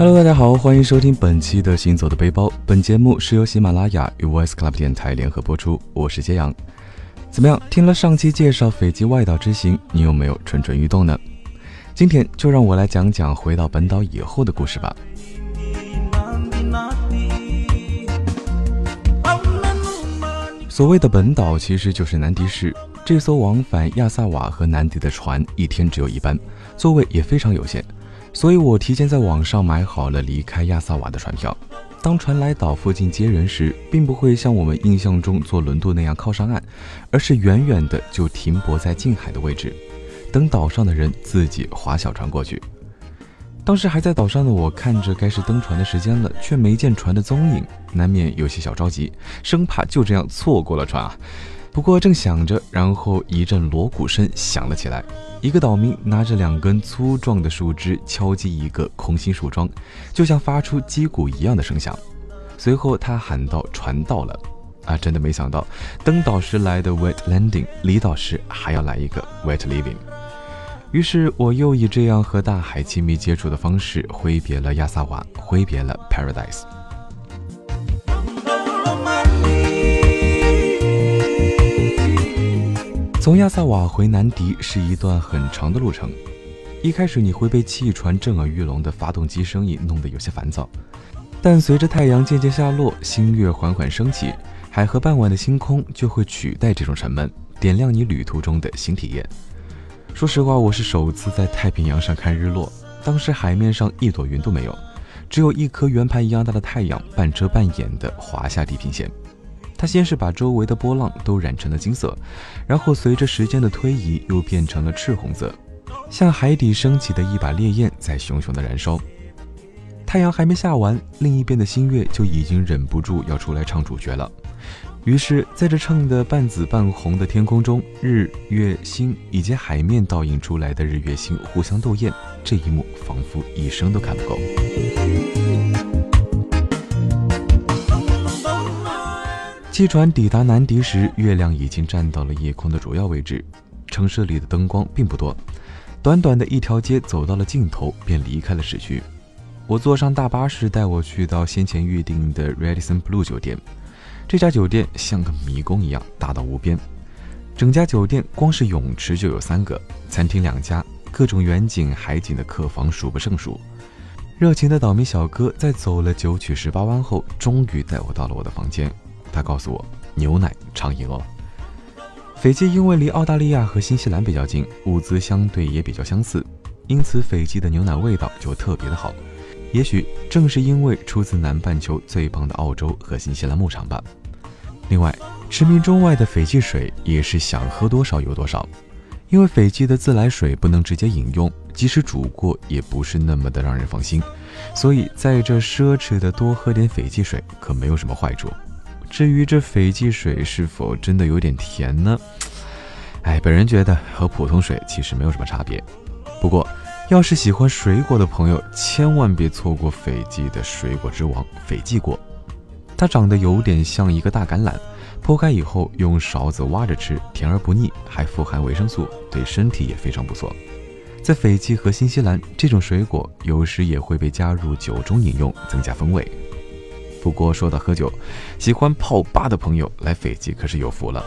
Hello，大家好，欢迎收听本期的《行走的背包》。本节目是由喜马拉雅与 Voice Club 电台联合播出，我是揭阳。怎么样？听了上期介绍斐济外岛之行，你有没有蠢蠢欲动呢？今天就让我来讲讲回到本岛以后的故事吧。所谓的本岛其实就是南迪市，这艘往返亚萨瓦和南迪的船一天只有一班，座位也非常有限。所以我提前在网上买好了离开亚萨瓦的船票。当船来岛附近接人时，并不会像我们印象中坐轮渡那样靠上岸，而是远远的就停泊在近海的位置，等岛上的人自己划小船过去。当时还在岛上的我，看着该是登船的时间了，却没见船的踪影，难免有些小着急，生怕就这样错过了船啊。不过正想着，然后一阵锣鼓声响了起来。一个岛民拿着两根粗壮的树枝敲击一个空心树桩，就像发出击鼓一样的声响。随后他喊道：“船到了！”啊，真的没想到，登岛时来的 wet landing，离岛时还要来一个 wet leaving。于是我又以这样和大海亲密接触的方式挥别了亚萨瓦，挥别了 paradise。从亚萨瓦回南迪是一段很长的路程。一开始你会被汽船震耳欲聋的发动机声音弄得有些烦躁，但随着太阳渐渐下落，星月缓缓升起，海河傍晚的星空就会取代这种沉闷，点亮你旅途中的新体验。说实话，我是首次在太平洋上看日落，当时海面上一朵云都没有，只有一颗圆盘一样大的太阳半遮半掩地滑下地平线。它先是把周围的波浪都染成了金色，然后随着时间的推移又变成了赤红色，像海底升起的一把烈焰在熊熊的燃烧。太阳还没下完，另一边的新月就已经忍不住要出来唱主角了。于是，在这衬得半紫半红的天空中，日月星以及海面倒映出来的日月星互相斗艳，这一幕仿佛一生都看不够。汽船抵达南迪时，月亮已经站到了夜空的主要位置。城市里的灯光并不多，短短的一条街走到了尽头，便离开了市区。我坐上大巴士，带我去到先前预定的 Radisson Blue 酒店。这家酒店像个迷宫一样，大到无边。整家酒店光是泳池就有三个，餐厅两家，各种远景、海景的客房数不胜数。热情的岛民小哥在走了九曲十八弯后，终于带我到了我的房间。他告诉我，牛奶畅饮哦。斐济因为离澳大利亚和新西兰比较近，物资相对也比较相似，因此斐济的牛奶味道就特别的好。也许正是因为出自南半球最棒的澳洲和新西兰牧场吧。另外，驰名中外的斐济水也是想喝多少有多少，因为斐济的自来水不能直接饮用，即使煮过也不是那么的让人放心，所以在这奢侈的多喝点斐济水可没有什么坏处。至于这斐济水是否真的有点甜呢？哎，本人觉得和普通水其实没有什么差别。不过，要是喜欢水果的朋友，千万别错过斐济的水果之王——斐济果。它长得有点像一个大橄榄，剖开以后用勺子挖着吃，甜而不腻，还富含维生素，对身体也非常不错。在斐济和新西兰，这种水果有时也会被加入酒中饮用，增加风味。不过说到喝酒，喜欢泡吧的朋友来斐济可是有福了。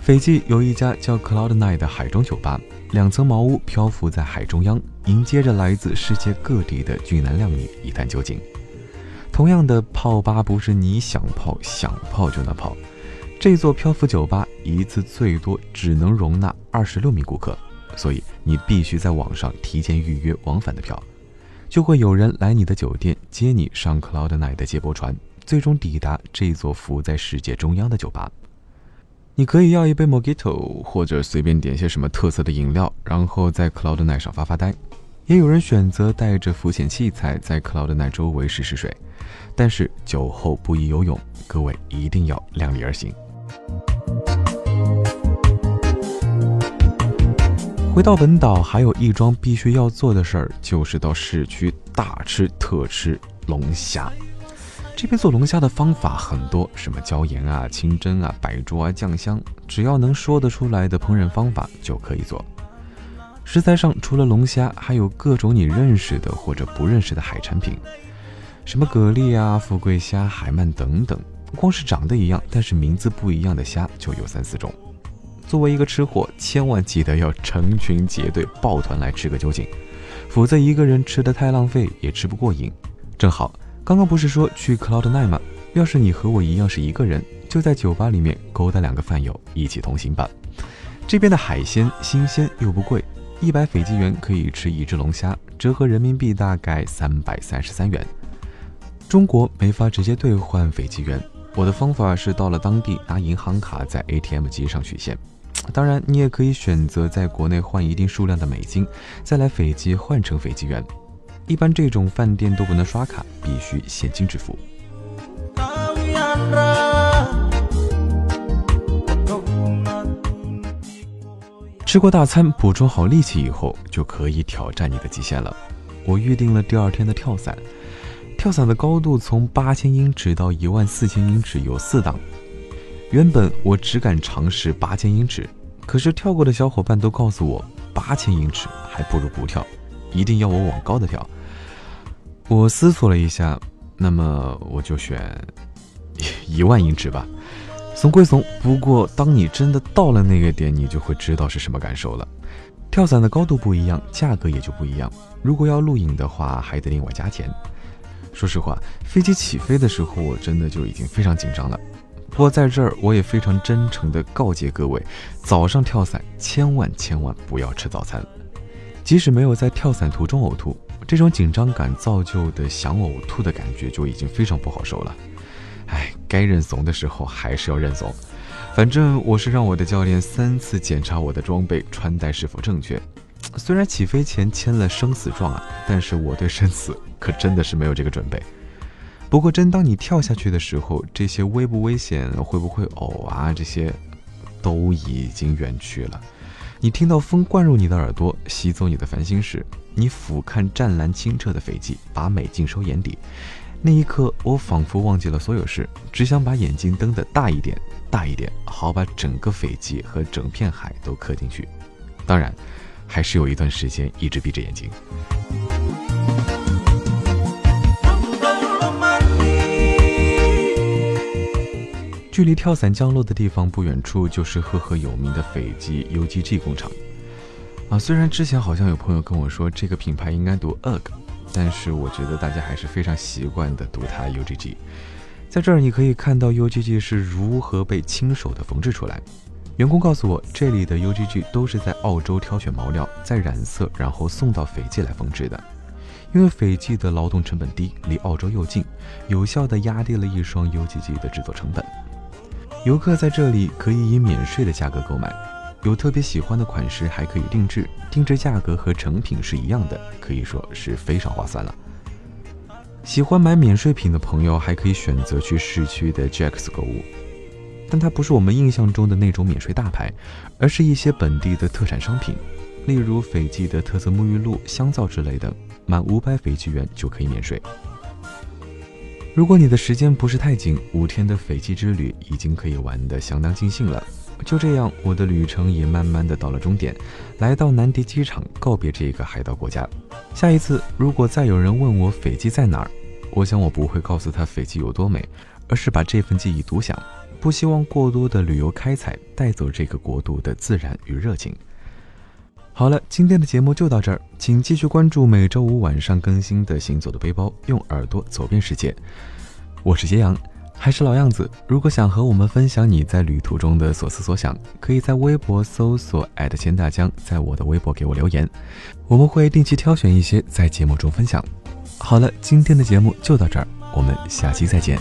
斐济有一家叫 Cloud Nine 的海中酒吧，两层茅屋漂浮在海中央，迎接着来自世界各地的俊男靓女一探究竟。同样的泡吧不是你想泡想泡就能泡，这座漂浮酒吧一次最多只能容纳二十六名顾客，所以你必须在网上提前预约往返的票。就会有人来你的酒店接你上 Cloud Nine 的接驳船，最终抵达这座浮在世界中央的酒吧。你可以要一杯 Mojito，或者随便点些什么特色的饮料，然后在 Cloud Nine 上发发呆。也有人选择带着浮潜器材在 Cloud Nine 周围试试水，但是酒后不宜游泳，各位一定要量力而行。回到本岛，还有一桩必须要做的事儿，就是到市区大吃特吃龙虾。这边做龙虾的方法很多，什么椒盐啊、清蒸啊、白灼啊、酱香，只要能说得出来的烹饪方法就可以做。食材上除了龙虾，还有各种你认识的或者不认识的海产品，什么蛤蜊啊、富贵虾、海鳗等等。光是长得一样，但是名字不一样的虾就有三四种。作为一个吃货，千万记得要成群结队抱团来吃个究竟，否则一个人吃的太浪费，也吃不过瘾。正好，刚刚不是说去 Cloud Nine 吗？要是你和我一样是一个人，就在酒吧里面勾搭两个饭友一起同行吧。这边的海鲜新鲜又不贵，一百斐济元可以吃一只龙虾，折合人民币大概三百三十三元。中国没法直接兑换斐济元。我的方法是到了当地拿银行卡在 ATM 机上取现，当然你也可以选择在国内换一定数量的美金，再来斐济换成斐济元。一般这种饭店都不能刷卡，必须现金支付。吃过大餐，补充好力气以后，就可以挑战你的极限了。我预定了第二天的跳伞。跳伞的高度从八千英尺到一万四千英尺有四档，原本我只敢尝试八千英尺，可是跳过的小伙伴都告诉我，八千英尺还不如不跳，一定要我往高的跳。我思索了一下，那么我就选 一万英尺吧。怂归怂，不过当你真的到了那个点，你就会知道是什么感受了。跳伞的高度不一样，价格也就不一样。如果要录影的话，还得另外加钱。说实话，飞机起飞的时候，我真的就已经非常紧张了。不过在这儿，我也非常真诚地告诫各位：早上跳伞，千万千万不要吃早餐。即使没有在跳伞途中呕吐，这种紧张感造就的想呕吐的感觉就已经非常不好受了。哎，该认怂的时候还是要认怂。反正我是让我的教练三次检查我的装备穿戴是否正确。虽然起飞前签了生死状啊，但是我对生死可真的是没有这个准备。不过，真当你跳下去的时候，这些危不危险、会不会呕啊，这些都已经远去了。你听到风灌入你的耳朵，吸走你的烦心事，你俯瞰湛蓝清澈的斐济，把美尽收眼底。那一刻，我仿佛忘记了所有事，只想把眼睛瞪得大一点、大一点，好把整个斐济和整片海都刻进去。当然。还是有一段时间一直闭着眼睛。距离跳伞降落的地方不远处，就是赫赫有名的斐济 UGG 工厂。啊，虽然之前好像有朋友跟我说这个品牌应该读 UGG，但是我觉得大家还是非常习惯的读它 UGG。在这儿你可以看到 UGG 是如何被亲手的缝制出来。员工告诉我，这里的 UGG 都是在澳洲挑选毛料，再染色，然后送到斐济来缝制的。因为斐济的劳动成本低，离澳洲又近，有效的压低了一双 UGG 的制作成本。游客在这里可以以免税的价格购买，有特别喜欢的款式还可以定制，定制价格和成品是一样的，可以说是非常划算了。喜欢买免税品的朋友，还可以选择去市区的 Jacks 购物。但它不是我们印象中的那种免税大牌，而是一些本地的特产商品，例如斐济的特色沐浴露、香皂之类的，满五百斐济元就可以免税。如果你的时间不是太紧，五天的斐济之旅已经可以玩得相当尽兴了。就这样，我的旅程也慢慢的到了终点，来到南迪机场告别这个海岛国家。下一次如果再有人问我斐济在哪儿，我想我不会告诉他斐济有多美，而是把这份记忆独享。不希望过多的旅游开采带走这个国度的自然与热情。好了，今天的节目就到这儿，请继续关注每周五晚上更新的《行走的背包》，用耳朵走遍世界。我是杰阳，还是老样子，如果想和我们分享你在旅途中的所思所想，可以在微博搜索钱大江，在我的微博给我留言，我们会定期挑选一些在节目中分享。好了，今天的节目就到这儿，我们下期再见。